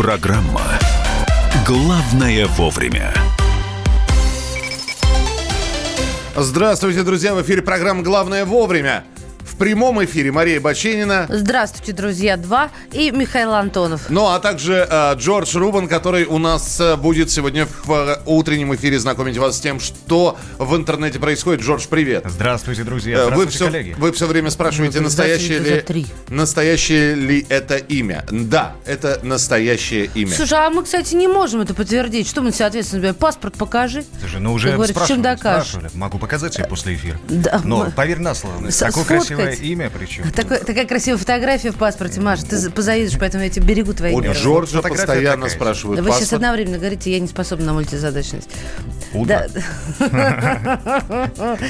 Программа «Главное вовремя». Здравствуйте, друзья! В эфире программа «Главное вовремя» прямом эфире Мария Баченина. Здравствуйте, друзья, два. И Михаил Антонов. Ну, а также э, Джордж Рубан, который у нас э, будет сегодня в э, утреннем эфире знакомить вас с тем, что в интернете происходит. Джордж, привет. Здравствуйте, друзья. Э, Здравствуйте, вы все, коллеги. Вы все время спрашиваете, настоящее ли, настоящее ли это имя. Да, это настоящее имя. Слушай, а мы, кстати, не можем это подтвердить. Что мы, соответственно, паспорт покажи. Слушай, ну уже спрашивали, чем спрашивали. Могу показать тебе после эфира. Да, Но поверь на слово. Такое красивое Красивое имя причем. Такой, такая красивая фотография в паспорте, Маша. Ты позавидуешь, поэтому я тебя берегу твои У Джорджа постоянно спрашивают Да вы сейчас одновременно говорите, я не способна на мультизадачность. Да.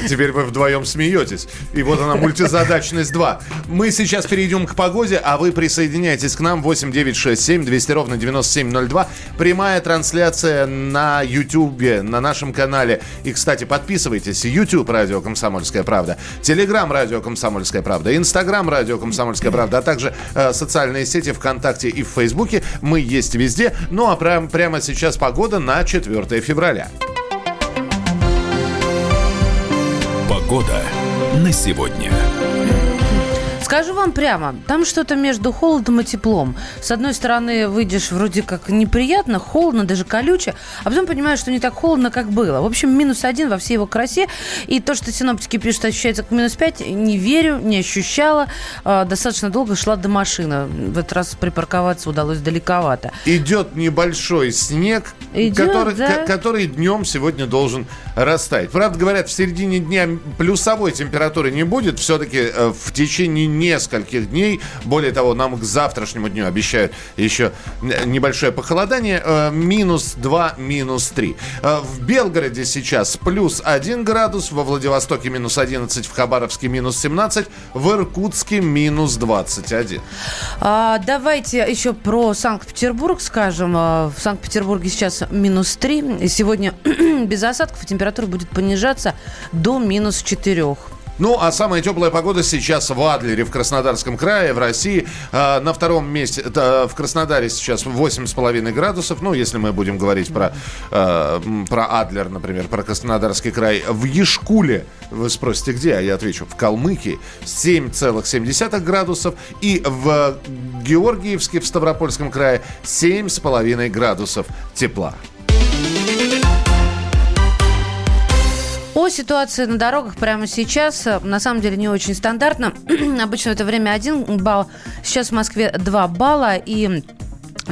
Теперь вы вдвоем смеетесь. И вот она, мультизадачность 2. Мы сейчас перейдем к погоде, а вы присоединяйтесь к нам 8967 200 ровно 9702. Прямая трансляция на YouTube, на нашем канале. И, кстати, подписывайтесь. YouTube радио «Комсомольская правда». Телеграм радио «Комсомольская правда». Инстаграм радио «Комсомольская правда». А также э, социальные сети ВКонтакте и в Фейсбуке. Мы есть везде. Ну а прям, прямо сейчас погода на 4 февраля. Погода на сегодня. Скажу вам прямо, там что-то между холодом и теплом. С одной стороны, выйдешь вроде как неприятно, холодно, даже колюче, а потом понимаешь, что не так холодно, как было. В общем, минус один во всей его красе. И то, что синоптики пишут, ощущается как минус пять, не верю, не ощущала. А, достаточно долго шла до машины. В этот раз припарковаться удалось далековато. Идет небольшой снег, Идет, который, да? который днем сегодня должен растаять. Правда, говорят, в середине дня плюсовой температуры не будет. Все-таки э, в течение нескольких дней. Более того, нам к завтрашнему дню обещают еще небольшое похолодание. Э, минус 2, минус 3. Э, в Белгороде сейчас плюс 1 градус, во Владивостоке минус 11, в Хабаровске минус 17, в Иркутске минус 21. А, давайте еще про Санкт-Петербург скажем. А, в Санкт-Петербурге сейчас минус 3. Сегодня без осадков температура будет понижаться до минус 4. Ну, а самая теплая погода сейчас в Адлере, в Краснодарском крае, в России. Э, на втором месте, это в Краснодаре сейчас 8,5 градусов. Ну, если мы будем говорить про, э, про Адлер, например, про Краснодарский край. В Ешкуле, вы спросите, где? А я отвечу, в Калмыкии 7,7 градусов. И в Георгиевске, в Ставропольском крае 7,5 градусов тепла. По ситуации на дорогах прямо сейчас, э, на самом деле, не очень стандартно. Обычно это время 1 балл, сейчас в Москве 2 балла, и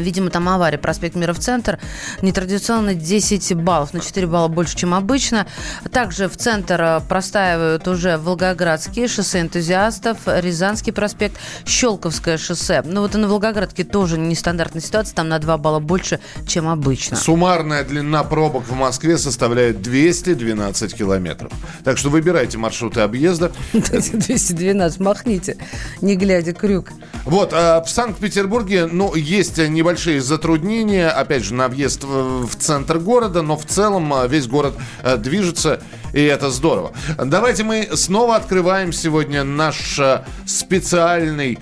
Видимо, там авария. Проспект Мира в центр. Нетрадиционно 10 баллов. На 4 балла больше, чем обычно. Также в центр э, простаивают уже Волгоградские шоссе энтузиастов, Рязанский проспект, Щелковское шоссе. Ну вот и на Волгоградке тоже нестандартная ситуация. Там на 2 балла больше, чем обычно. Суммарная длина пробок в Москве составляет 212 километров. Так что выбирайте маршруты объезда. 212, махните, не глядя крюк. Вот, а в Санкт-Петербурге, ну, есть небольшие небольшие затруднения, опять же, на въезд в центр города, но в целом а, весь город э, движется, и это здорово. Давайте мы снова открываем сегодня наш э, специальный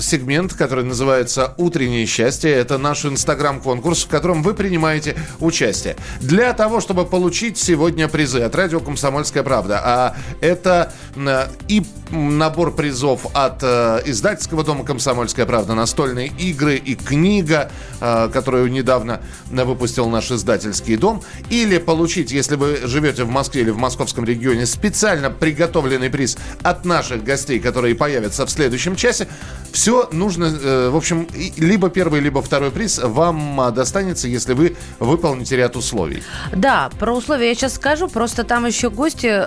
сегмент, который называется «Утреннее счастье». Это наш инстаграм-конкурс, в котором вы принимаете участие. Для того, чтобы получить сегодня призы от радио «Комсомольская правда», а это и набор призов от издательского дома «Комсомольская правда», настольные игры и книга, Э, которую недавно выпустил наш издательский дом, или получить, если вы живете в Москве или в московском регионе, специально приготовленный приз от наших гостей, которые появятся в следующем часе. Все нужно, э, в общем, либо первый, либо второй приз вам а, достанется, если вы выполните ряд условий. Да, про условия я сейчас скажу, просто там еще гости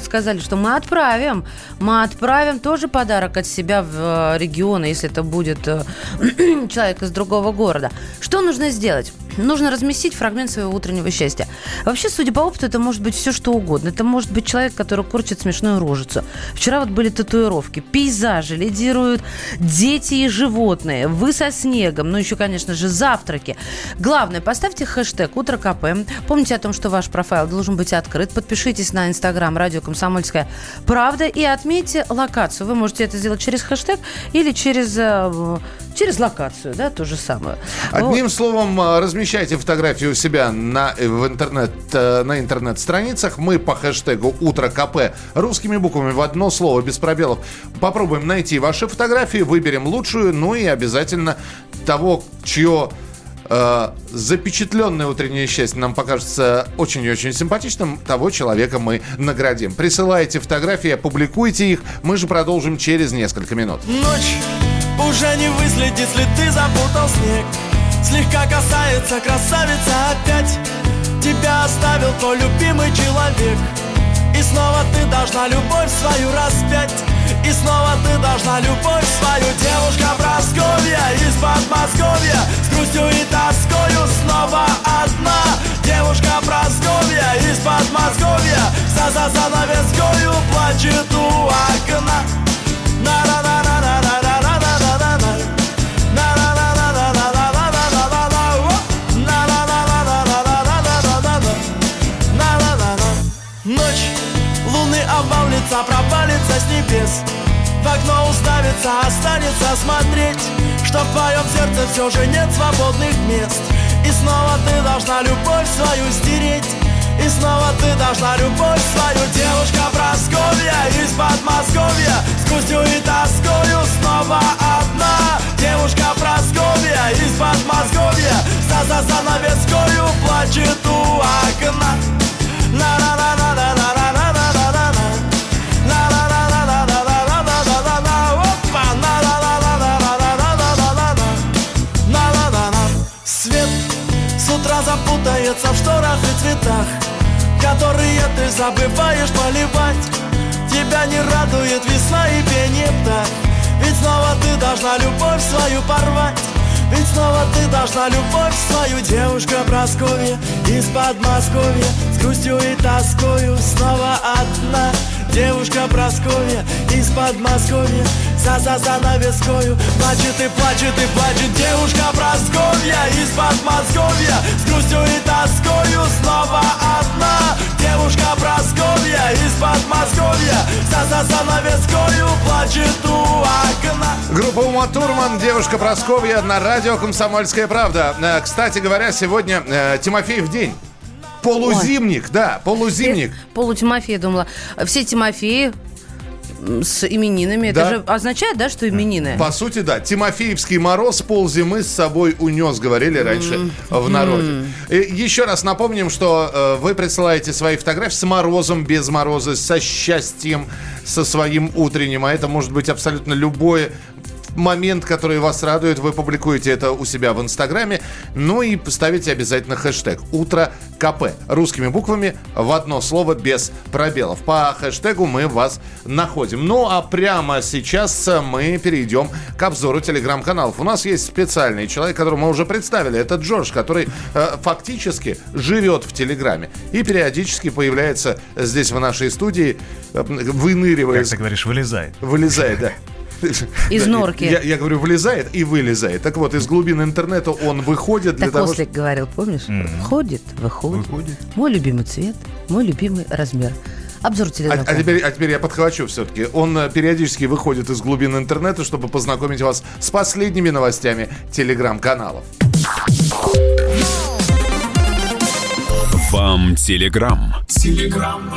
сказали, что мы отправим, мы отправим тоже подарок от себя в э, регион, если это будет человек из другого города. Что нужно сделать? нужно разместить фрагмент своего утреннего счастья. Вообще, судя по опыту, это может быть все, что угодно. Это может быть человек, который корчит смешную рожицу. Вчера вот были татуировки, пейзажи, лидируют дети и животные, вы со снегом, ну еще, конечно же, завтраки. Главное, поставьте хэштег «Утро КП». Помните о том, что ваш профайл должен быть открыт. Подпишитесь на инстаграм «Радио Комсомольская правда» и отметьте локацию. Вы можете это сделать через хэштег или через э, через локацию, да, то же самое. Одним вот. словом, э, размещайте фотографию у себя на, э, в интернет, э, на интернет-страницах. Мы по хэштегу «Утро КП» русскими буквами в одно слово, без пробелов. Попробуем найти ваши фотографии, выберем лучшую, ну и обязательно того, чье э, запечатленное утреннее счастье нам покажется очень и очень симпатичным, того человека мы наградим. Присылайте фотографии, опубликуйте их. Мы же продолжим через несколько минут. Ночь уже не выследит ты запутал снег. Слегка касается красавица опять. Тебя оставил твой любимый человек. И снова ты должна любовь свою распять. И снова ты должна любовь свою. Девушка Просковья из Подмосковья. С грустью и тоскою снова одна. Девушка Просковья из Подмосковья. За за занавескою плачет у окна. На-на-на-на-на-на небес. В окно уставится, останется смотреть Что в твоем сердце все же нет свободных мест. И снова ты должна любовь свою стереть. И снова ты должна любовь свою. Девушка Просковья из Подмосковья. С грустью и тоскою снова одна. Девушка Просковья из Подмосковья. За забываешь поливать. Тебя не радует весна и пение птах Ведь снова ты должна любовь свою порвать. Ведь снова ты должна любовь свою Девушка Прасковья из Подмосковья. С грустью и тоскою снова одна Девушка Просковья из Подмосковья За за занавескою Плачет и плачет и плачет Девушка Просковья из Подмосковья С грустью и тоскою снова одна Девушка Просковья из Подмосковья За за занавескою плачет у окна Группа Ума Турман, девушка Просковья на радио «Комсомольская правда». Э, кстати говоря, сегодня э, Тимофеев день. Полузимник, Ой. да, полузимник. Полутимофей, думала. Все Тимофеи с именинами. Да. Это же означает, да, что именины? По сути, да. Тимофеевский мороз пол зимы с собой унес, говорили раньше mm. в народе. И еще раз напомним, что э, вы присылаете свои фотографии с морозом, без мороза, со счастьем, со своим утренним. А это может быть абсолютно любое момент, который вас радует, вы публикуете это у себя в Инстаграме. Ну и ставите обязательно хэштег «Утро КП» русскими буквами в одно слово без пробелов. По хэштегу мы вас находим. Ну а прямо сейчас мы перейдем к обзору телеграм-каналов. У нас есть специальный человек, которого мы уже представили. Это Джордж, который э, фактически живет в Телеграме и периодически появляется здесь в нашей студии, э, выныривая. Как ты говоришь, вылезает. Вылезает, да. Из норки. Я, я говорю, вылезает и вылезает. Так вот, из глубин интернета он выходит для так того, Ослик говорил, помнишь? Mm-hmm. Ходит, выходит. выходит. Мой любимый цвет, мой любимый размер. Обзор телеграм. А, а, теперь, а теперь я подхвачу все-таки. Он э, периодически выходит из глубин интернета, чтобы познакомить вас с последними новостями телеграм-каналов. Вам телеграм. Телеграм.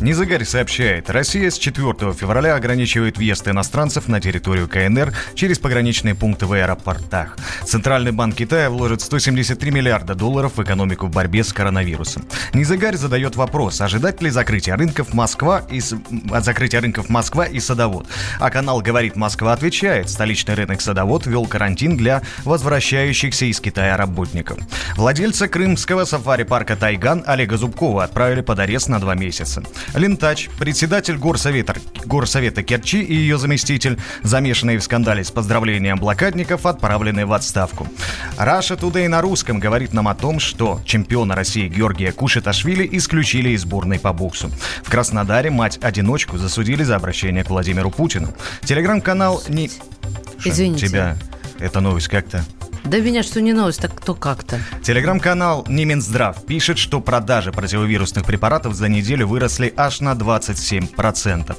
Низагарь сообщает, Россия с 4 февраля ограничивает въезд иностранцев на территорию КНР через пограничные пункты в аэропортах. Центральный банк Китая вложит 173 миллиарда долларов в экономику в борьбе с коронавирусом. Низагарь задает вопрос, ожидать ли закрытия рынков Москва и от закрытия рынков Москва и Садовод. А канал «Говорит Москва» отвечает, столичный рынок Садовод ввел карантин для возвращающихся из Китая работников. Владельца крымского сафари-парка «Тайган» Олега Зубкова отправили под арест на два месяца. Лентач, председатель горсовета, горсовета Керчи и ее заместитель, замешанные в скандале с поздравлением блокадников, отправлены в отставку. Russia Today на русском говорит нам о том, что чемпиона России Георгия Кушеташвили исключили из сборной по боксу. В Краснодаре мать-одиночку засудили за обращение к Владимиру Путину. Телеграм-канал не... Извините. Тебя эта новость как-то Да меня что не новость, так то как-то. Телеграм-канал «Не Минздрав» пишет, что продажи противовирусных препаратов за неделю выросли аж на 27%.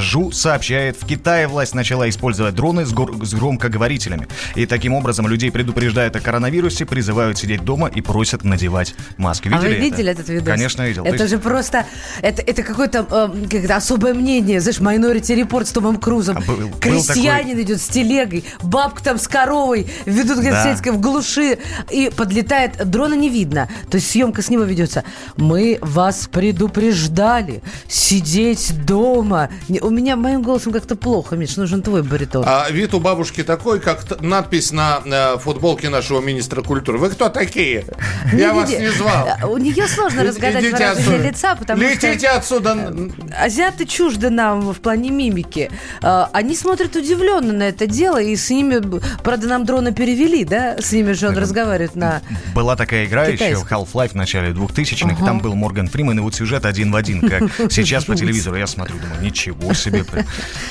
ЖУ сообщает, в Китае власть начала использовать дроны с, гор- с громкоговорителями. И таким образом людей предупреждают о коронавирусе, призывают сидеть дома и просят надевать маски. а вы Видели это? видели этот видос? Конечно, видел. То Это есть же просто, это, это какое-то э, как особое мнение, знаешь, Minority Report с Томом Крузом. А был- был Крестьянин идет с телегой, бабка там с коровой, ведут, говорит, Да. сельское в глуши, и подлетает, дрона не видно, то есть съемка с него ведется. Мы вас предупреждали сидеть дома. Не, У меня моим голосом как-то плохо, Миш, нужен твой баритон. А вид у бабушки такой, как надпись на э, футболке нашего министра культуры. Вы кто такие? Я вас не звал. А, У нее сложно разгадать выражение лица, потому что... Летите отсюда. Азиаты чужды нам в плане мимики. А, Они смотрят удивленно на это дело, и с ними, правда, нам дрона перевели, да? С ними же он разговаривает на... Была такая игра еще в Китайском. Half-Life в начале 2000-х. Там был Морган Фриман, и вот сюжет один в один, как сейчас по телевизору. Я смотрю, думаю, ничего себе.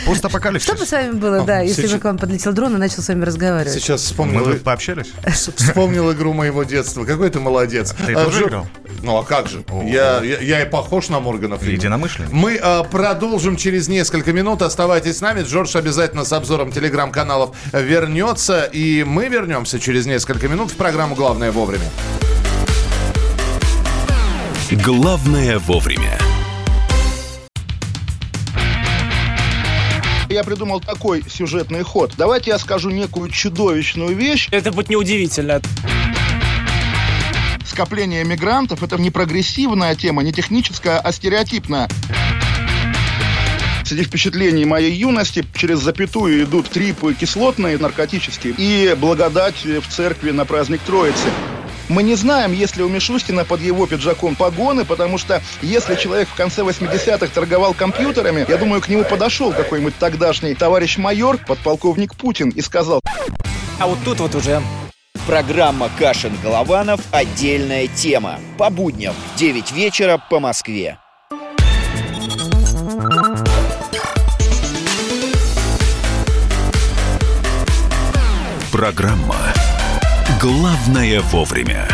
Постапокалипсис. Что бы с вами было, да, если бы к вам подлетел дрон и начал с вами разговаривать? Сейчас вспомнил, Мы пообщались? вспомнил игру моего детства. Какой ты молодец. Ты А, тоже играл? Ну а как же? Я, я, я и похож на Моргана Фримана. Единомышленник. Мы а, продолжим через несколько минут. Оставайтесь с нами. Джордж обязательно с обзором телеграм-каналов вернется. И мы вернемся через несколько минут в программу «Главное вовремя». Главное вовремя. Я придумал такой сюжетный ход. Давайте я скажу некую чудовищную вещь. Это будет неудивительно. Скопление мигрантов – это не прогрессивная тема, не техническая, а стереотипная. Среди впечатлений моей юности через запятую идут трипы кислотные, наркотические, и благодать в церкви на праздник Троицы. Мы не знаем, есть ли у Мишустина под его пиджаком погоны, потому что если человек в конце 80-х торговал компьютерами, я думаю, к нему подошел какой-нибудь тогдашний товарищ майор, подполковник Путин, и сказал, А вот тут вот уже Программа «Кашин-Голованов. Отдельная тема». По будням в 9 вечера по Москве. Программа «Главное вовремя».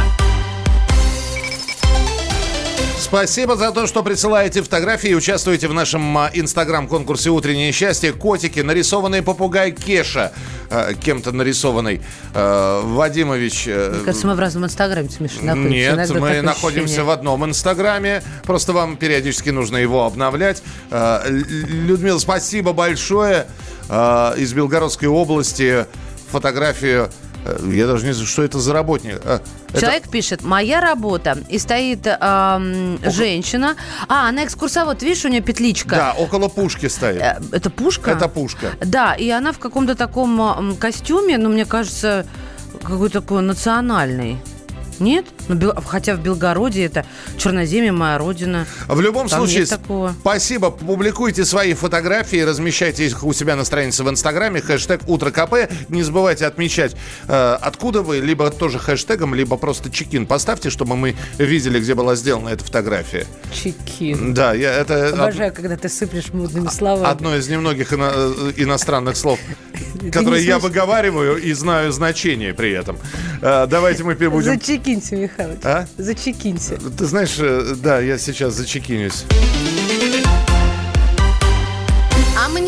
Спасибо за то, что присылаете фотографии и участвуете в нашем а, инстаграм-конкурсе «Утреннее счастье». Котики, нарисованный попугай Кеша, э, кем-то нарисованный. Э, Вадимович... э, Мне кажется, мы в разном инстаграме, находимся. Нет, Иногда мы находимся ощущение. в одном инстаграме. Просто вам периодически нужно его обновлять. Э, Людмила, спасибо большое. Э, Из Белгородской области фотографию. э, Я даже не знаю, что это за работник. Это- Человек пишет, моя работа, и стоит ам, женщина. А, она экскурсовод, видишь, у нее петличка. Да, около пушки стоит. Э, Это пушка? Это пушка. Да, и она в каком-то таком костюме, ну, мне кажется, какой-то такой национальный. Нет? Ну, Бел- хотя в Белгороде это Черноземье, моя родина. В любом Там случае, спасибо. Публикуйте свои фотографии, размещайте их у себя на странице в Инстаграме. Хэштег Утро КП. Не забывайте отмечать, э, откуда вы, либо тоже хэштегом, либо просто чекин. Поставьте, чтобы мы видели, где была сделана эта фотография. Чекин. Да, я, это од- Обожаю, когда ты сыплешь модными словами. одно из немногих ино- э, иностранных слов, которые я выговариваю и знаю значение при этом. Э, Давайте мы будем... Зачекинься, Михалыч. А? Зачекинься. Ты знаешь, э, да, я сейчас зачекинюсь.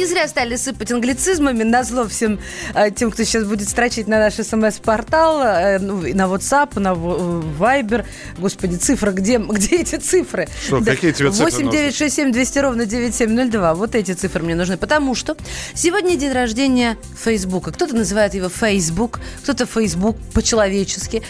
Зря стали сыпать англицизмами на зло всем э, тем, кто сейчас будет строчить на наш смс-портал, э, ну, на WhatsApp, на в- Viber. Господи, цифра, где, где эти цифры? Что, какие тебе цифры 8 9 6 7 200 ровно 9702. Вот эти цифры мне нужны. Потому что сегодня день рождения Фейсбука. Кто-то называет его Facebook, кто-то Facebook по-человечески.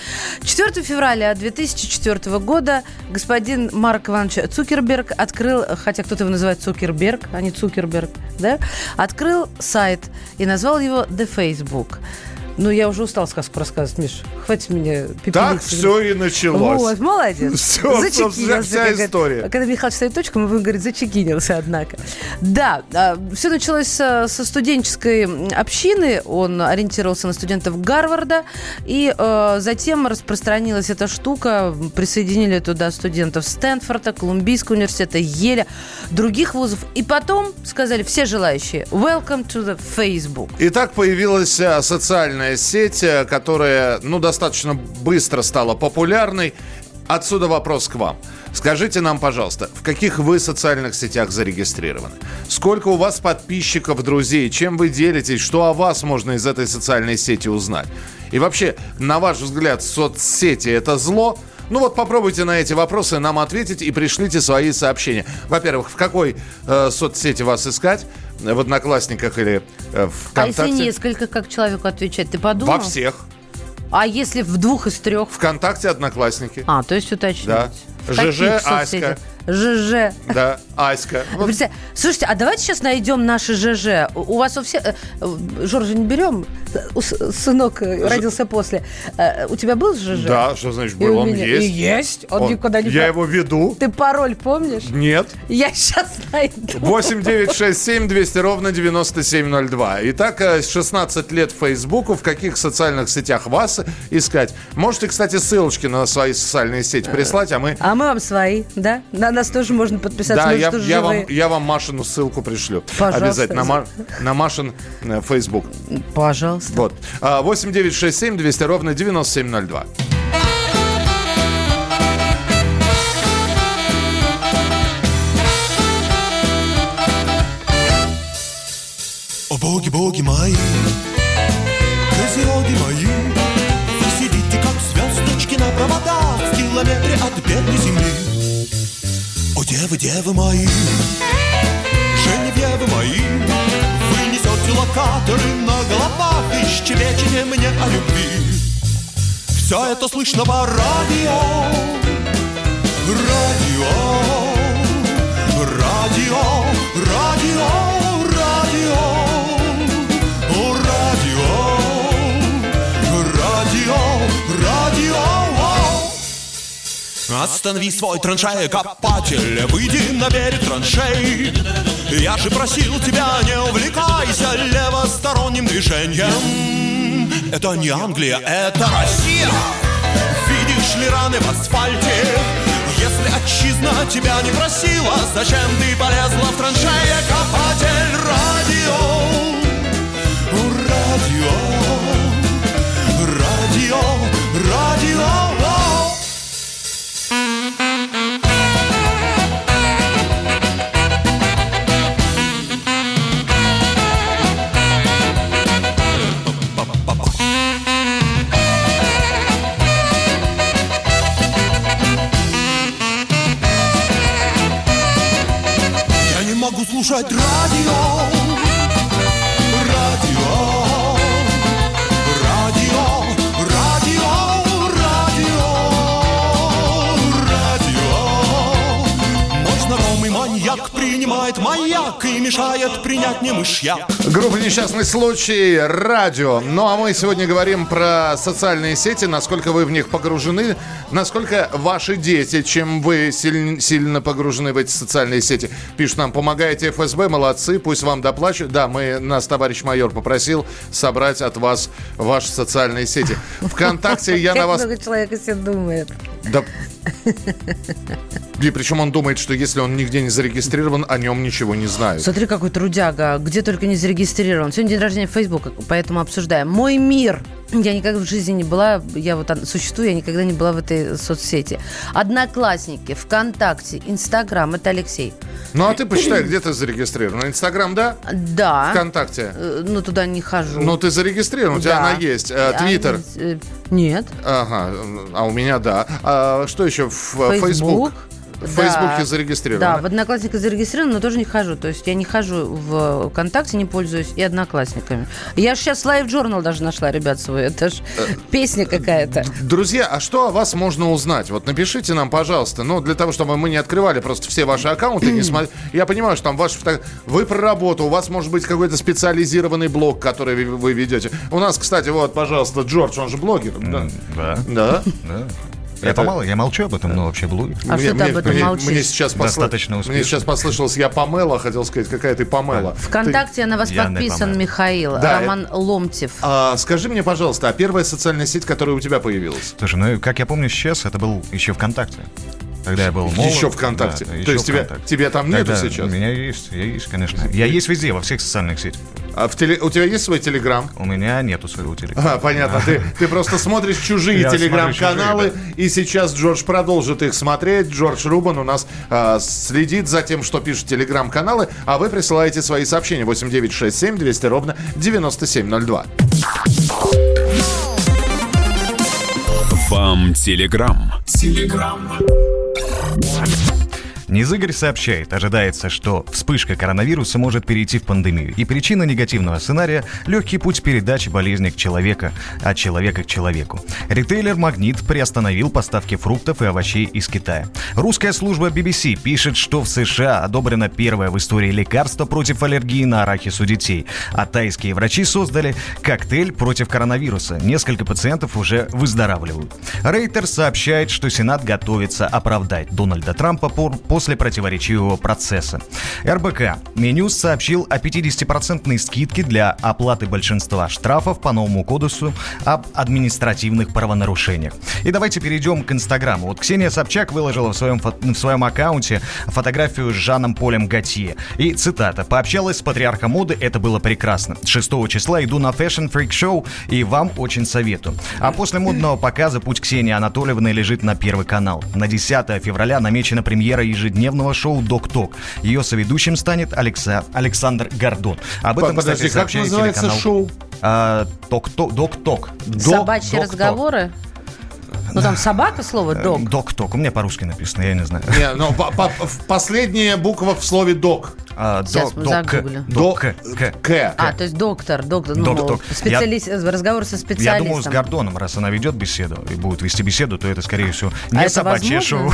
4 февраля 2004 года господин Марк Иванович Цукерберг открыл, хотя кто-то его называет Цукерберг, а не Цукерберг, да, открыл сайт и назвал его The Facebook. Ну, я уже устал сказку рассказывать, Миш. Хватит меня пепелить. Так все и началось. Вот, молодец. Всё, собственно, вся история. Когда Михаил ставит точку, мы будем говорить, зачекинился, однако. Да, все началось со, со студенческой общины. Он ориентировался на студентов Гарварда. И э, затем распространилась эта штука. Присоединили туда студентов Стэнфорда, Колумбийского университета, Еля, других вузов. И потом сказали все желающие, welcome to the Facebook. И так появилась э, социальная сеть, э, которая, ну, достаточно быстро стала популярной. Отсюда вопрос к вам. Скажите нам, пожалуйста, в каких вы социальных сетях зарегистрированы? Сколько у вас подписчиков, друзей? Чем вы делитесь? Что о вас можно из этой социальной сети узнать? И вообще, на ваш взгляд, соцсети это зло? Ну вот попробуйте на эти вопросы нам ответить и пришлите свои сообщения. Во-первых, в какой э, соцсети вас искать? В Одноклассниках или э, А ВКонтакте? если несколько, как человеку отвечать? Ты подумал? Во всех. А если в двух из трех? ВКонтакте Одноклассники. А, то есть уточнить. Да. ЖЖ? Аська. ЖЖ. Да, Аська. Вот Слушайте, а давайте сейчас найдем наши ЖЖ. У вас у всех... э, э, Жоржа не берем? Сынок э, родился после. У тебя был ЖЖ? Да, что значит был? Он есть. И есть. Он, Он- никуда не... Я его веду. Ты пароль помнишь? Нет. Я сейчас найду. 8 9 6 7 200 ровно 9702. Итак, э, 16 лет Фейсбуку. В каких социальных сетях вас искать? Можете, кстати, ссылочки на свои социальные сети прислать, а мы... А мы вам свои, да? На нас тоже можно подписаться. Да, мы я, я, вам, я вам Машину ссылку пришлю. Пожалуйста. Обязательно. На, на Машин э, Facebook. Пожалуйста. Вот. А, 8 9 6 7 200 ровно 9702. О боги, боги мои, козероги мои, Вы сидите, как звездочки на проводах В километре от бедной земли. О девы, девы мои, Женевьевы мои, Вы несете локаторы на головах И щебечете мне о любви. Все это слышно по радио, радио, радио, радио, Останови свой траншея-копатель, выйди на берег траншей. Я же просил тебя, не увлекайся левосторонним движением. Это не Англия, это Россия. Видишь ли раны в асфальте? Если отчизна тебя не просила, зачем ты полезла в траншея копатель? Радио, маяк и мешает принять не мышьяк. Группа «Несчастный случай», радио. Ну, а мы сегодня говорим про социальные сети, насколько вы в них погружены, насколько ваши дети, чем вы сильно, сильно погружены в эти социальные сети. Пишут нам, помогаете ФСБ, молодцы, пусть вам доплачут. Да, мы, нас товарищ майор попросил собрать от вас ваши социальные сети. Вконтакте я на вас... много человек о себе думает. Да. И причем он думает, что если он нигде не зарегистрирован, о нем ничего не знают. Смотри, какой трудяга, где только не зарегистрирован. Сегодня день рождения Фейсбука, поэтому обсуждаем. Мой мир. Я никогда в жизни не была, я вот существую, я никогда не была в этой соцсети. Одноклассники, ВКонтакте, Инстаграм, это Алексей. Ну, а ты посчитай, где ты зарегистрирован. Инстаграм, да? Да. ВКонтакте. Э, Ну, туда не хожу. Ну, ты зарегистрирован, у тебя Да. она есть. Э, А, Твиттер. э, Нет. Ага, а у меня да. А что еще? Facebook. В Да. Фейсбуке зарегистрированы. Да, в Одноклассниках зарегистрирован, но тоже не хожу. То есть я не хожу в ВКонтакте, не пользуюсь и Одноклассниками. Я же сейчас Live Journal даже нашла, ребят, свой. Это ж Э, песня какая-то. Друзья, а что о вас можно узнать? Вот напишите нам, пожалуйста. Ну, для того, чтобы мы не открывали просто все ваши аккаунты. не смотр- Я понимаю, что там ваши Вы про работу, у вас может быть какой-то специализированный блог, который вы, вы ведете. У нас, кстати, вот, пожалуйста, Джордж, он же блогер. Да. Да. Да. Я, Это- помал- я молчу об этом, но вообще блогер. А что ты об этом мне, молчишь? мне сейчас посла- Достаточно Мне сейчас послышалось, я Памела, хотел сказать, какая ты Памела. ВКонтакте на вас Яна подписан. Михаил, Да, Роман Ломтев. А, скажи мне, пожалуйста, а первая социальная сеть, которая у тебя появилась? Слушай, ну, как я помню сейчас, это был еще ВКонтакте. Тогда я был молод. Еще ВКонтакте. Да, То еще есть тебя, ВКонтакте. тебя там нету Тогда сейчас? У меня есть, я есть, конечно. Я есть везде, во всех социальных сетях. А в теле- у тебя есть свой телеграм? У меня нету своего телефона. А, понятно. Ты, ты просто смотришь чужие Я телеграм-каналы, смотрю и сейчас Джордж продолжит их смотреть. Джордж Рубан у нас а, следит за тем, что пишут телеграм-каналы, а вы присылаете свои сообщения 8967 200 ровно 9702. Вам телеграм. Низыгорь сообщает, ожидается, что вспышка коронавируса может перейти в пандемию. И причина негативного сценария – легкий путь передачи болезни к человека, от человека к человеку. Ритейлер «Магнит» приостановил поставки фруктов и овощей из Китая. Русская служба BBC пишет, что в США одобрено первое в истории лекарство против аллергии на арахис у детей. А тайские врачи создали коктейль против коронавируса. Несколько пациентов уже выздоравливают. Рейтер сообщает, что Сенат готовится оправдать Дональда Трампа пор- после противоречивого процесса. РБК Минюс сообщил о 50% скидке для оплаты большинства штрафов по новому кодексу об административных правонарушениях. И давайте перейдем к Инстаграму. Вот Ксения Собчак выложила в своем, в своем аккаунте фотографию с Жаном Полем Готье. И цитата. «Пообщалась с патриархом моды, это было прекрасно. 6 числа иду на Fashion Freak Show и вам очень советую». А после модного показа путь Ксении Анатольевны лежит на Первый канал. На 10 февраля намечена премьера ежедневного шоу «Док Ток». Ее соведущим станет Алекса... Александр Гордон. Об этом, Подожди, кстати, как называется телеканал, шоу? а, Ток-Ток. Док-Ток. Собачьи Док-Ток. разговоры. Ну там собака слово дог. Док-Ток. У меня по-русски написано, я не знаю. Не, ну, по- по- в- последняя буква в слове док. А, Сейчас док- мы док- загуглим. Док. К. К. А, то есть доктор, доктор, ну, Док-ток. специалист, разговор со Я специалистом. думаю, с Гордоном, раз она ведет беседу и будет вести беседу, то это, скорее всего, не А собачье шоу.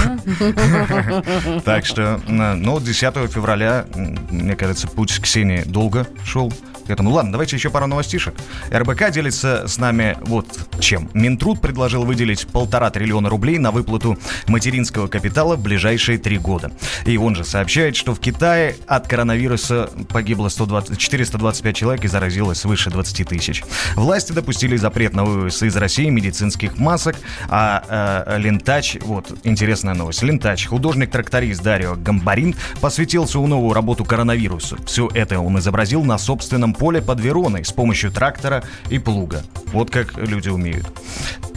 Так что, ну, 10 февраля, мне кажется, путь Ксении долго шел к этому. Ладно, давайте еще пару новостишек. РБК делится с нами вот чем. Минтруд предложил выделить полтора триллиона рублей на выплату материнского капитала в ближайшие три года. И он же сообщает, что в Китае от коронавируса погибло 120 425 человек и заразилось свыше 20 тысяч. Власти допустили запрет на вывоз из России медицинских масок, а э, Лентач, вот интересная новость, Лентач, художник-тракторист Дарио Гамбарин посвятил свою новую работу коронавирусу. Все это он изобразил на собственном поле под Вероной с помощью трактора и плуга. Вот как люди умеют.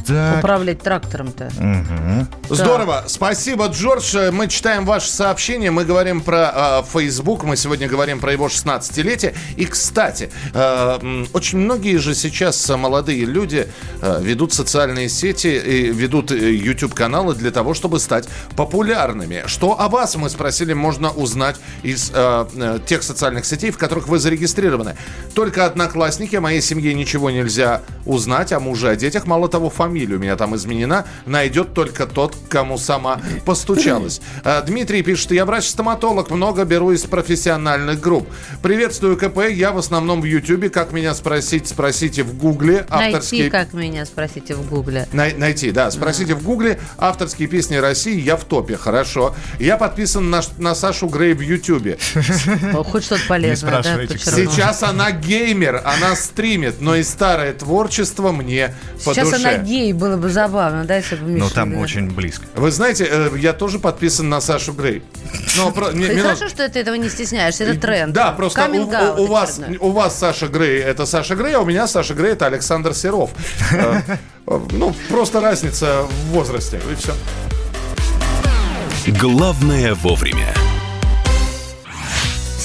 Так. Управлять трактором-то. Мгм. Здорово. Спасибо, Джордж. Мы читаем ваши сообщения. Мы говорим про э, Facebook. Мы сегодня говорим про его 16-летие. И, кстати, э, очень многие же сейчас э, молодые люди э, ведут социальные сети и ведут э, YouTube-каналы для того, чтобы стать популярными. Что о вас, мы спросили, можно узнать из э, э, тех социальных сетей, в которых вы зарегистрированы. Только одноклассники, моей семье ничего нельзя узнать, о муже, о детях. Мало того, фамилия у меня там изменена. Найдет только тот, кому сама постучалась. Э, Дмитрий пишет, я врач-стоматолог, много беру из профессиональных групп. Приветствую КП, я в основном в Ютубе. Как меня спросить, спросите в Гугле. Найти, как меня, спросите в гугле. Най- найти, да. Спросите в Гугле авторские песни России. Я в топе, хорошо. Я подписан на, на Сашу Грей в Ютубе. Хоть что-то полезное, да. Сейчас она геймер, она стримит, но и старое творчество мне по Сейчас душе. она гей, было бы забавно, да, если бы Миша там говорил. очень близко. Вы знаете, э, я тоже подписан на Сашу Грей. Но не- хорошо, что ты этого не стесняешься, это тренд. Да, просто у, у- у вас, очередной. у вас Саша Грей это Саша Грей, а у меня Саша Грей это Александр Серов. Э, Ну, просто разница в возрасте, и все. Главное вовремя.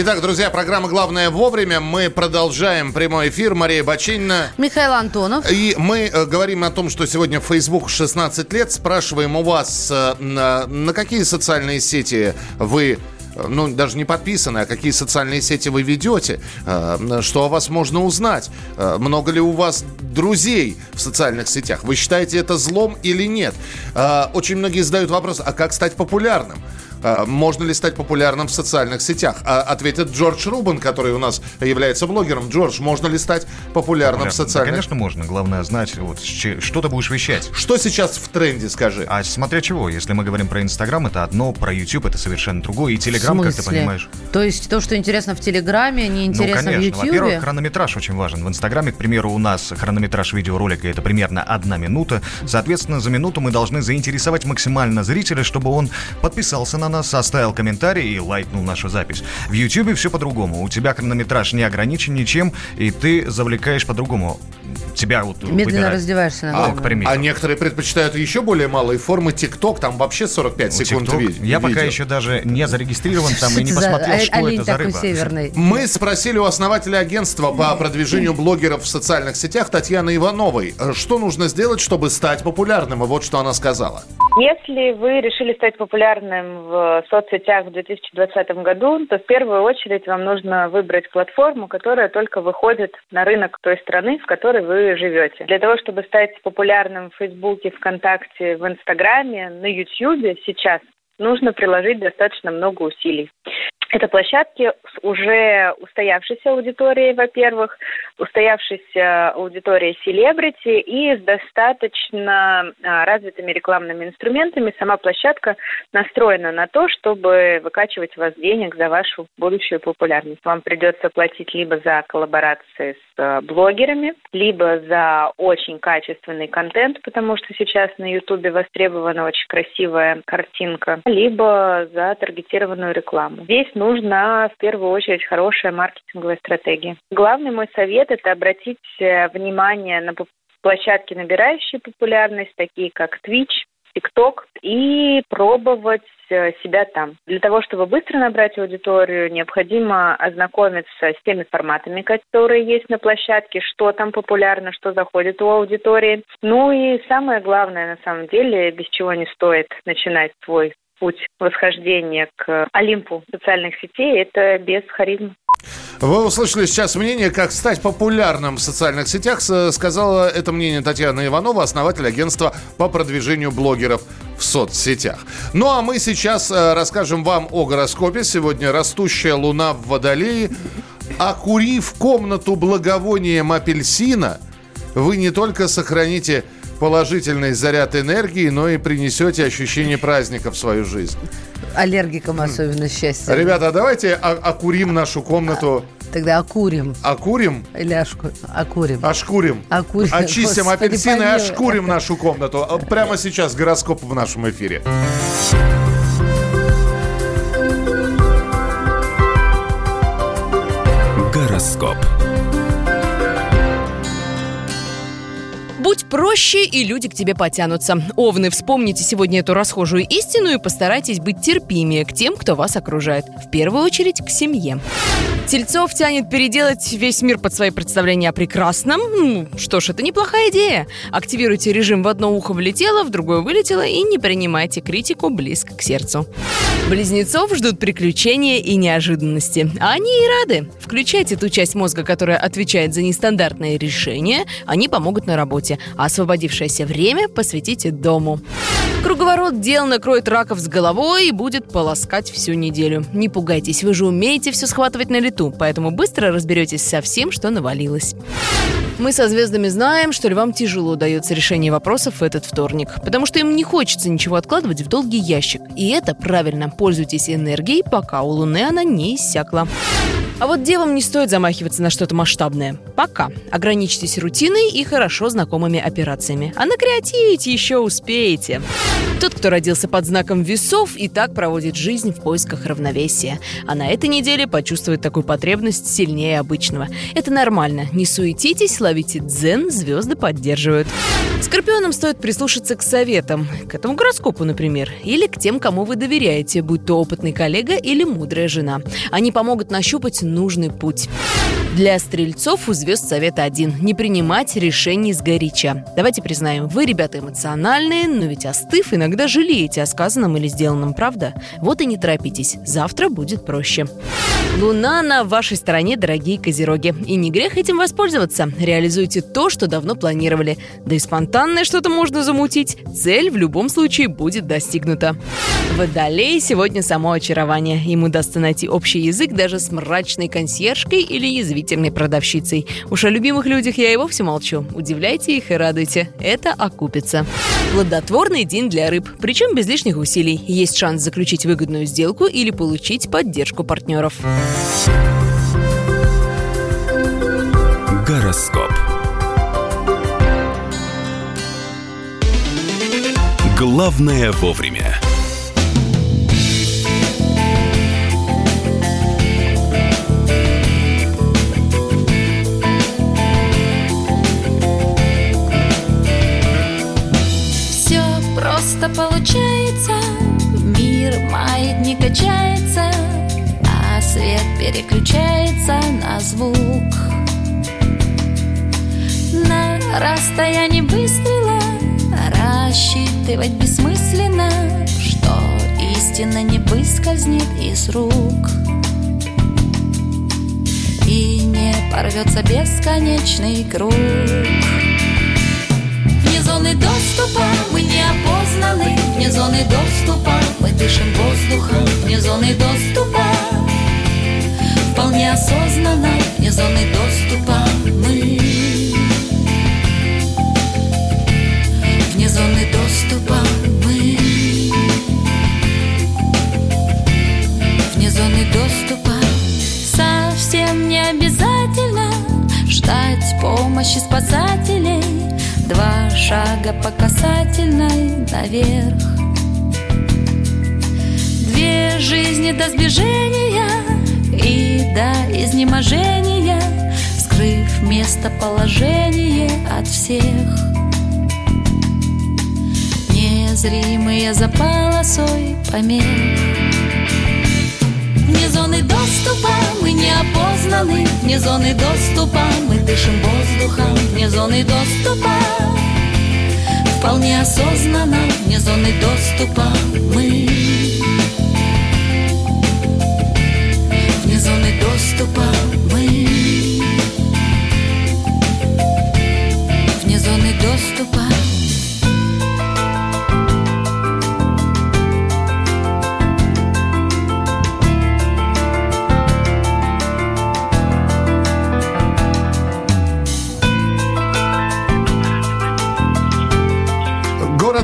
Итак, друзья, программа «Главное вовремя». Мы продолжаем прямой эфир. Мария Бачинина. Михаил Антонов. И мы э, говорим о том, что сегодня Facebook 16 лет. Спрашиваем у вас, э, на, на какие социальные сети вы э, ну, даже не подписаны, а какие социальные сети вы ведете, что о вас можно узнать, много ли у вас друзей в социальных сетях, вы считаете это злом или нет. Очень многие задают вопрос, а как стать популярным? А, Можно ли стать популярным в социальных сетях? А, Ответит Джордж Рубан, который у нас является блогером. Джордж, можно ли стать популярным в Да, социальных конечно, можно. Главное знать, вот, что ты будешь вещать. Что сейчас в тренде, скажи? А смотря чего, если мы говорим про Инстаграм, это одно, про YouTube это совершенно другое, и Телеграм, В как ты понимаешь. То есть то, что интересно в Телеграме, не интересно ну, конечно. в Ютьюбе? Во-первых, хронометраж очень важен. В Инстаграме, к примеру, у нас хронометраж видеоролика это примерно одна минута. Соответственно, за минуту мы должны заинтересовать максимально зрителя, чтобы он подписался на нас, оставил комментарий и лайкнул нашу запись. В Ютьюбе все по-другому. У тебя хронометраж не ограничен ничем, и ты завлекаешь по-другому. Тебя вот Медленно выбирают. раздеваешься, А, наверное. к примеру. А некоторые предпочитают еще более малые формы. ТикТок, там вообще 45 Ну, секунд TikTok. ви- Я пока видео. еще даже не зарегистрирован там и не посмотрел, что это за рыба. северный? Мы спросили у основателя агентства по продвижению блогеров в социальных сетях Татьяны Ивановой, что нужно сделать, чтобы стать популярным. И вот что она сказала. Если вы решили стать популярным в соцсетях в 2020 году, то в первую очередь вам нужно выбрать платформу, которая только выходит на рынок той страны, в которой вы живете. Для того, чтобы стать популярным в Фейсбуке, ВКонтакте, в Инстаграме, на Ютьюбе сейчас нужно приложить достаточно много усилий. Это площадки с уже устоявшейся аудиторией, во-первых, устоявшейся аудиторией селебрити и с достаточно а, развитыми рекламными инструментами. Сама площадка настроена на то, чтобы выкачивать у вас денег за вашу будущую популярность. Вам придется платить либо за коллаборации с а, блогерами, либо за очень качественный контент, потому что сейчас на Ютубе востребована очень красивая картинка, либо за таргетированную рекламу. Здесь нужна в первую очередь хорошая маркетинговая стратегия. Главный мой совет – это обратить э, внимание на площадки, набирающие популярность, такие как Twitch, TikTok, и пробовать э, себя там. Для того, чтобы быстро набрать аудиторию, необходимо ознакомиться с теми форматами, которые есть на площадке, что там популярно, что заходит у аудитории. Ну и самое главное, на самом деле, без чего не стоит начинать свой путь восхождения к Олимпу социальных сетей, это без харизмы. Вы услышали сейчас мнение, как стать популярным в социальных сетях. Сказала это мнение Татьяна Иванова, основатель агентства по продвижению блогеров в соцсетях. Ну а мы сейчас э, расскажем вам о гороскопе. Сегодня растущая луна в Водолее. Окурив комнату благовонием апельсина, вы не только сохраните положительный заряд энергии, но и принесете ощущение праздника в свою жизнь. Аллергикам особенно счастье. Ребята, а давайте окурим нашу комнату. Тогда окурим. Окурим? Или ошку- окурим. Ошкурим. Окурим. Очистим Господи, апельсины и ошкурим нашу комнату. А Прямо сейчас гороскоп в нашем эфире. Гороскоп. Будь проще, и люди к тебе потянутся. Овны, вспомните сегодня эту расхожую истину и постарайтесь быть терпимее к тем, кто вас окружает. В первую очередь к семье. Тельцов тянет переделать весь мир под свои представления о прекрасном. Ну, что ж, это неплохая идея. Активируйте режим в одно ухо влетело, в другое вылетело и не принимайте критику близко к сердцу. Близнецов ждут приключения и неожиданности. А они и рады. Включайте ту часть мозга, которая отвечает за нестандартные решения. Они помогут на работе. а освободившееся время посвятите дому. Круговорот дел накроет раков с головой и будет полоскать всю неделю. Не пугайтесь, вы же умеете все схватывать на лету, поэтому быстро разберетесь со всем, что навалилось. Мы со звездами знаем, что львам тяжело дается решение вопросов в этот вторник, потому что им не хочется ничего откладывать в долгий ящик. И это правильно. Пользуйтесь энергией, пока у Луны она не иссякла. А вот девам не стоит замахиваться на что-то масштабное. Пока. Ограничьтесь рутиной и хорошо знакомыми операциями. А накреативить еще успеете. Тот, кто родился под знаком весов, и так проводит жизнь в поисках равновесия. А на этой неделе почувствует такую потребность сильнее обычного. Это нормально. Не суетитесь, ловите дзен, звезды поддерживают. Скорпионам стоит прислушаться к советам. К этому гороскопу, например. Или к тем, кому вы доверяете, будь то опытный коллега или мудрая жена. Они помогут нащупать нужный путь. Для стрельцов у звезд совет один – не принимать решений сгоряча. Давайте признаем, вы, ребята, эмоциональные, но ведь остыв, иногда жалеете о сказанном или сделанном, правда? Вот и не торопитесь, завтра будет проще. Луна на вашей стороне, дорогие козероги. И не грех этим воспользоваться. Реализуйте то, что давно планировали. Да и спонтанное что-то можно замутить. Цель в любом случае будет достигнута. Водолей сегодня само очарование. Ему удастся найти общий язык даже с мрачной консьержкой или язвительной продавщицей. Уж о любимых людях я и вовсе молчу. Удивляйте их и радуйте. Это окупится. Плодотворный день для рыб. Причем без лишних усилий. Есть шанс заключить выгодную сделку или получить поддержку партнеров. Гороскоп. Главное вовремя. Просто получается, мир маятник качается, а свет переключается на звук. На расстоянии выстрела рассчитывать бессмысленно, что истина не выскользнет из рук. И не порвется бесконечный круг. Зоны доступа. Мы не опознаны Вне зоны доступа. Мы дышим воздухом. Вне зоны доступа. Вполне осознанно. Вне зоны доступа мы. Вне зоны доступа мы. Вне зоны доступа. Совсем не обязательно ждать помощи спасателей Два шага по касательной наверх. Две жизни до сближения и до изнеможения Скрыв местоположение от всех. Незримые за полосой помех. Вне зоны доступа Вне зоны доступа мы дышим воздухом. Вне зоны доступа вполне осознанно. Вне зоны доступа мы. Вне зоны доступа мы. Вне зоны доступа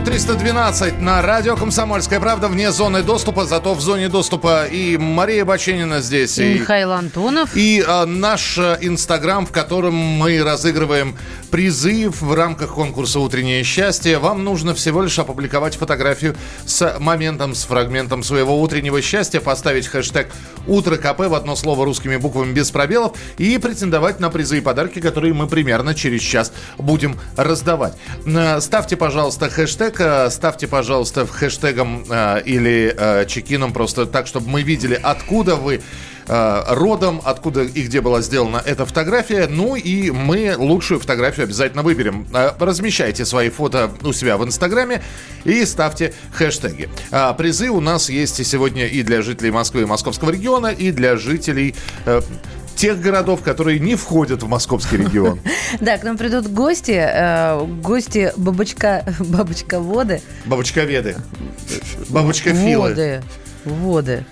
312 на радио «Комсомольская правда» вне зоны доступа, зато в зоне доступа и Мария Баченина здесь. И Михаил Антонов. И а, наш а, инстаграм, в котором мы разыгрываем призы в рамках конкурса «Утреннее счастье». Вам нужно всего лишь опубликовать фотографию с моментом, с фрагментом своего утреннего счастья, поставить хэштег «Утро КП» в одно слово русскими буквами без пробелов и претендовать на призы и подарки, которые мы примерно через час будем раздавать. Э, Ставьте, пожалуйста, хэштег, э, ставьте, пожалуйста, в хэштегом э, или э, чекином просто так, чтобы мы видели, откуда вы э, родом, откуда и где была сделана эта фотография. Ну и мы лучшую фотографию обязательно выберем. Э, Размещайте свои фото у себя в Инстаграме и ставьте хэштеги. А Призы у нас есть и сегодня и для жителей Москвы и Московского региона, и для жителей э, тех городов, которые не входят в московский регион. Да, к нам придут гости, э, гости бабочка, бабочка-воды. Бабочковеды. Бабочка-филы. Воды, воды.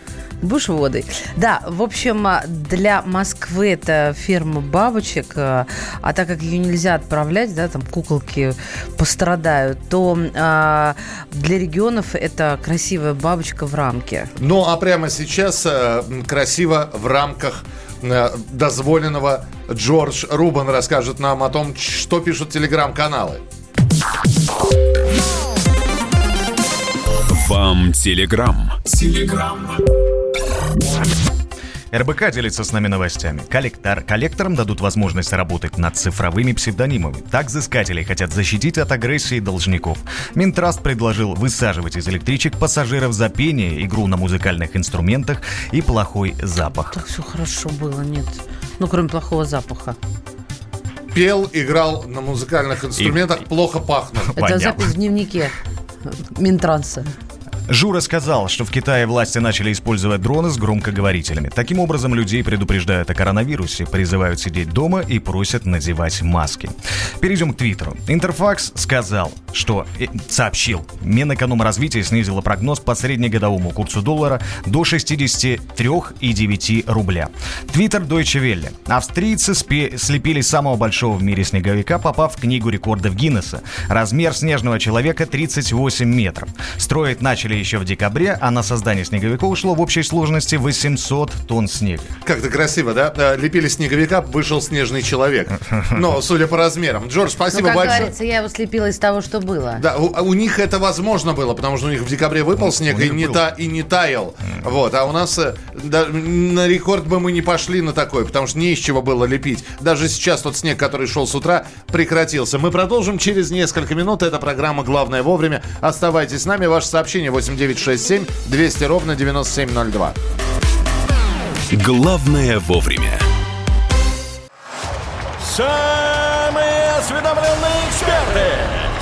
Бушводы. Да, в общем, а, для Москвы это ферма бабочек, а а так как ее нельзя отправлять, да, там куколки пострадают, то а, для регионов это красивая бабочка в рамке. Ну, а прямо сейчас э, красиво в рамках э, дозволенного Джордж Рубан расскажет нам о том, что пишут телеграм-каналы. Вам телеграм. Телеграм. РБК делится с нами новостями. Коллектор, коллекторам дадут возможность работать над цифровыми псевдонимами. Так взыскатели хотят защитить от агрессии должников. Минтраст предложил высаживать из электричек пассажиров за пение, игру на музыкальных инструментах и плохой запах. Так все хорошо было, нет. Ну, кроме плохого запаха. Пел, играл на музыкальных инструментах, плохо пахнул. Это запись в дневнике Минтранса. Жура сказал, что в Китае власти начали использовать дроны с громкоговорителями. Таким образом, людей предупреждают о коронавирусе, призывают сидеть дома и просят надевать маски. Перейдем к Твиттеру. Интерфакс сказал, что э, сообщил, Минэкономразвитие снизило прогноз по среднегодовому курсу доллара до 63,9 рубля. Твиттер Deutsche Welle. Австрийцы слепили самого большого в мире снеговика, попав в книгу рекордов Гиннесса. Размер снежного человека 38 метров. Строить начали еще в декабре, а на создание снеговика ушло в общей сложности 800 тонн снега. Как-то красиво, да? Э, Лепили снеговика, вышел снежный человек. Но, судя по размерам. Джордж, Ну, спасибо как большое. говорится, я его слепила из того, что было. Да, у, у них это возможно было, потому что у них в декабре выпал Ну, снег у и них не, был. та, и не таял. Вот, а у нас э, да, на рекорд бы мы не пошли на такой, потому что не из чего было лепить. Даже сейчас тот снег, который шел с утра, прекратился. Мы продолжим через несколько минут. Это программа «Главное вовремя». Оставайтесь с нами. Ваше сообщение 8967 200 ровно 9702. Главное вовремя. Самые осведомленные эксперты,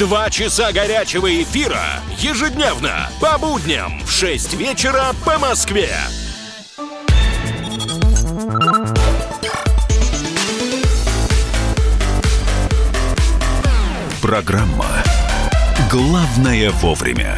Два часа горячего эфира ежедневно по будням в 6 вечера по Москве. Программа «Главное вовремя».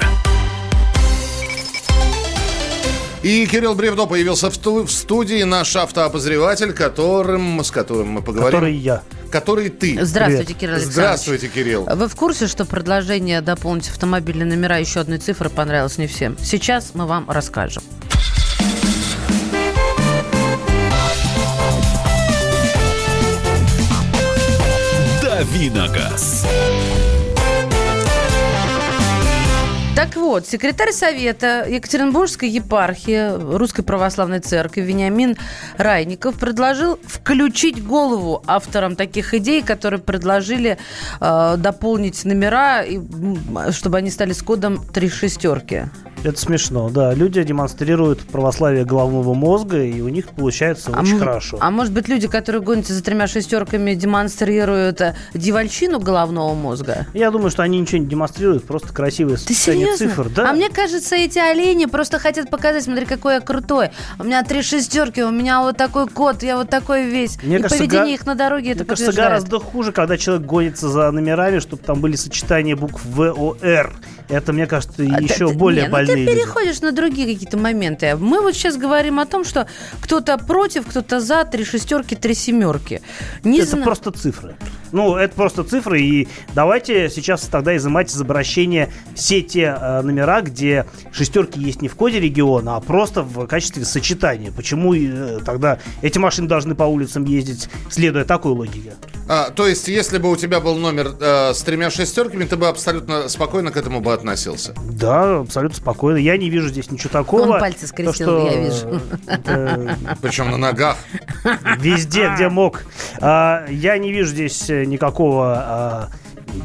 И Кирилл Бревдо появился в, ту- в студии, наш автообозреватель, которым, с которым мы поговорим. Который я. Который ты. Здравствуйте, Кирилл Александрович. Здравствуйте, Кирилл. Вы в курсе, что предложение дополнить автомобильные номера еще одной цифры понравилось не всем? Сейчас мы вам расскажем. Давиногаз. Так вот, секретарь Совета Екатеринбургской епархии Русской Православной Церкви Вениамин Райников предложил включить голову авторам таких идей, которые предложили э, дополнить номера, и, чтобы они стали с кодом три шестерки. Это смешно, да. Люди демонстрируют православие головного мозга, и у них получается очень м- хорошо. а может быть, люди, которые гонятся за тремя шестерками, демонстрируют э, девальщину головного мозга? Я думаю, что они ничего не демонстрируют, просто красивые Ты серьезно? цифр. Да. А мне кажется, эти олени просто хотят показать, смотри, какой я крутой. У меня три шестерки, у меня вот такой код, я вот такой весь. Мне и кажется, поведение га- их на дороге это Мне кажется, подтверждает. гораздо хуже, когда человек гонится за номерами, чтобы там были сочетания букв В, О, Р. Это, мне кажется, А, еще более не, Ну, ты люди. переходишь на другие какие-то моменты. Мы вот сейчас говорим о том, что кто-то против, кто-то за, три шестерки, три семерки. Не это зна- просто цифры. Ну, это просто цифры, и давайте сейчас тогда изымать из обращения все те э, номера, где шестерки есть не в коде региона, а просто в качестве сочетания. Почему э, тогда эти машины должны по улицам ездить, следуя такой логике? А, то есть, если бы у тебя был номер э, с тремя шестерками, ты бы абсолютно спокойно к этому бы относился. Да, абсолютно спокойно. Я не вижу здесь ничего такого. Он пальцы скрестил, То, я что, вижу. э, это Причем на ногах. Везде, где мог. А, я не вижу здесь э, никакого а,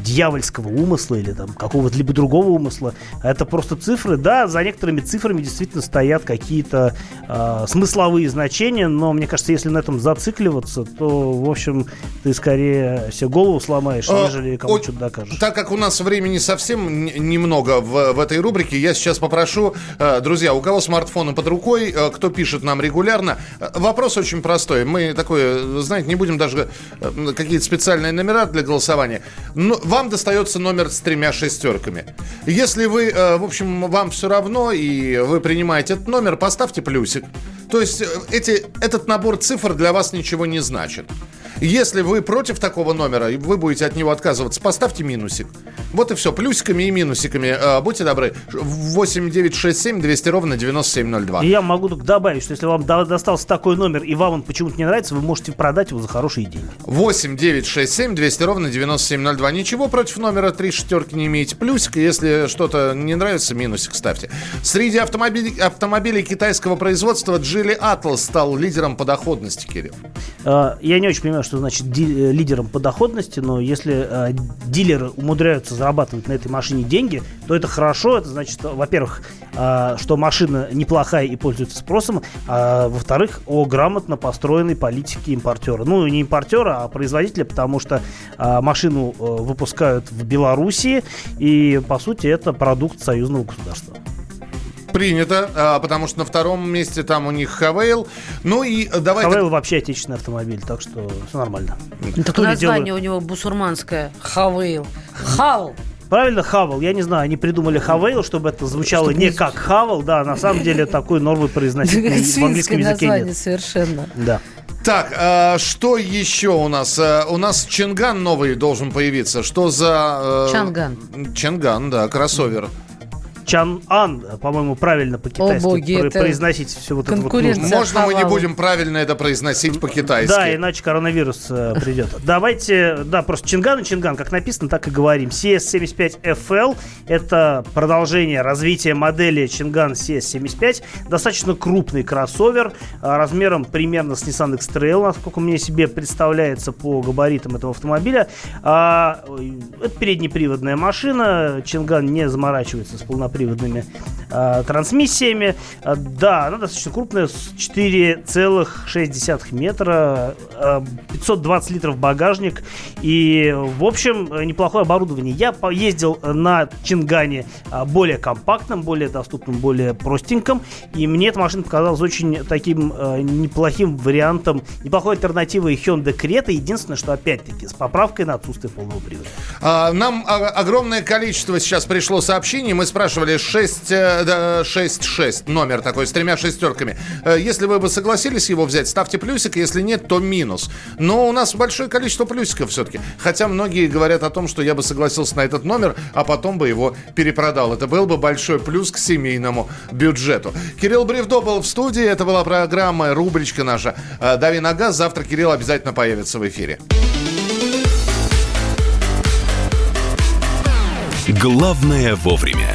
дьявольского умысла или там какого-то либо другого умысла. Это просто цифры. Да, за некоторыми цифрами действительно стоят какие-то э, смысловые значения, но мне кажется, если на этом зацикливаться, то, в общем, ты скорее себе голову сломаешь, А, нежели кому о- что-то докажешь. Так как у нас времени совсем немного в, в этой рубрике, я сейчас попрошу, э, друзья, у кого смартфоны под рукой, э, кто пишет нам регулярно, э, вопрос очень простой. Мы такое, знаете, не будем даже э, какие-то специальные номера для голосования. Но вам достается номер с тремя шестерками. Если вы, э, в общем, вам все равно и вы принимаете этот номер, поставьте плюсик. То есть э, эти, этот набор цифр для вас ничего не значит. Если вы против такого номера, и вы будете от него отказываться, поставьте минусик. Вот и все. Плюсиками и минусиками. Э, будьте добры. 8 9 6 7 200 ровно 9702. И я могу только добавить, что если вам до- достался такой номер и вам он почему-то не нравится, вы можете продать его за хорошие деньги. 8 9 6 7 200 ровно 9702. Ничего против номера три шестерки не имеете. Плюсик, если что-то не нравится, минусик ставьте. Среди автомобилей, автомобилей китайского производства Geely Atlas стал лидером по доходности, Кирилл. Э, Я не очень понимаю, что значит э, лидером по доходности, но если э, дилеры умудряются зарабатывать на этой машине деньги, то это хорошо. Это значит, во-первых, э, что машина неплохая и пользуется спросом, а во-вторых, о грамотно построенной политике импортера. Ну, не импортера, а производителя, потому что э, машину э, выпускают в Белоруссии, и, по сути, это продукт союзного государства. Принято, а, потому что на втором месте там у них Хавейл. Ну и давайте... Хавейл вообще отечественный автомобиль, так что все нормально. Так То ли название дело- у него бусурманское. Хавейл. Хал. Правильно, Хавел. Я не знаю, они придумали Хавейл, чтобы это звучало Чтобы не как Хавел, да, на самом деле такой норвы произносительный в английском языке название нет. совершенно. Да. Так, а, что еще у нас? А, у нас Ченган новый должен появиться. Что за... э, Чанган. Ченган, да, кроссовер. Чан-Ан, по-моему, правильно по-китайски О, боги, про- это произносить все вот это вот. Можно мы не будем правильно это произносить по-китайски? Да, иначе коронавирус э, придет. Давайте, да, просто Чинган и Чинган, как написано, так и говорим. CS75FL – это продолжение развития модели Чинган CS75. Достаточно крупный кроссовер, а, размером примерно с Nissan X-Trail, насколько мне себе представляется по габаритам этого автомобиля. А, ой, это переднеприводная машина. Чинган не заморачивается с полноприводными а, трансмиссиями. А, да, она достаточно крупная, с 4,6 метра, а, 520 литров багажник и, в общем, э, неплохое оборудование. Я поездил на Чингане более компактным, более доступным, более простеньким, и мне эта машина показалась очень таким э, неплохим вариантом, неплохой альтернативой Hyundai Creta. Единственное, что, опять-таки, с поправкой на отсутствие полного привода. А, Нам огромное количество сейчас пришло сообщений. Мы спрашивали 6, э, да, 6-6, номер такой, с тремя шестерками. Э, Если вы бы согласились его взять, ставьте плюсик, если нет, то минус. Но у нас большое количество плюсиков все-таки. Хотя многие говорят о том, что я бы согласился на этот номер, а потом бы его перепродал. Это был бы большой плюс к семейному бюджету. Кирилл Бревдо был в студии. Это была программа, рубричка наша э, «Дави на газ». Завтра Кирилл обязательно появится в эфире. Главное вовремя.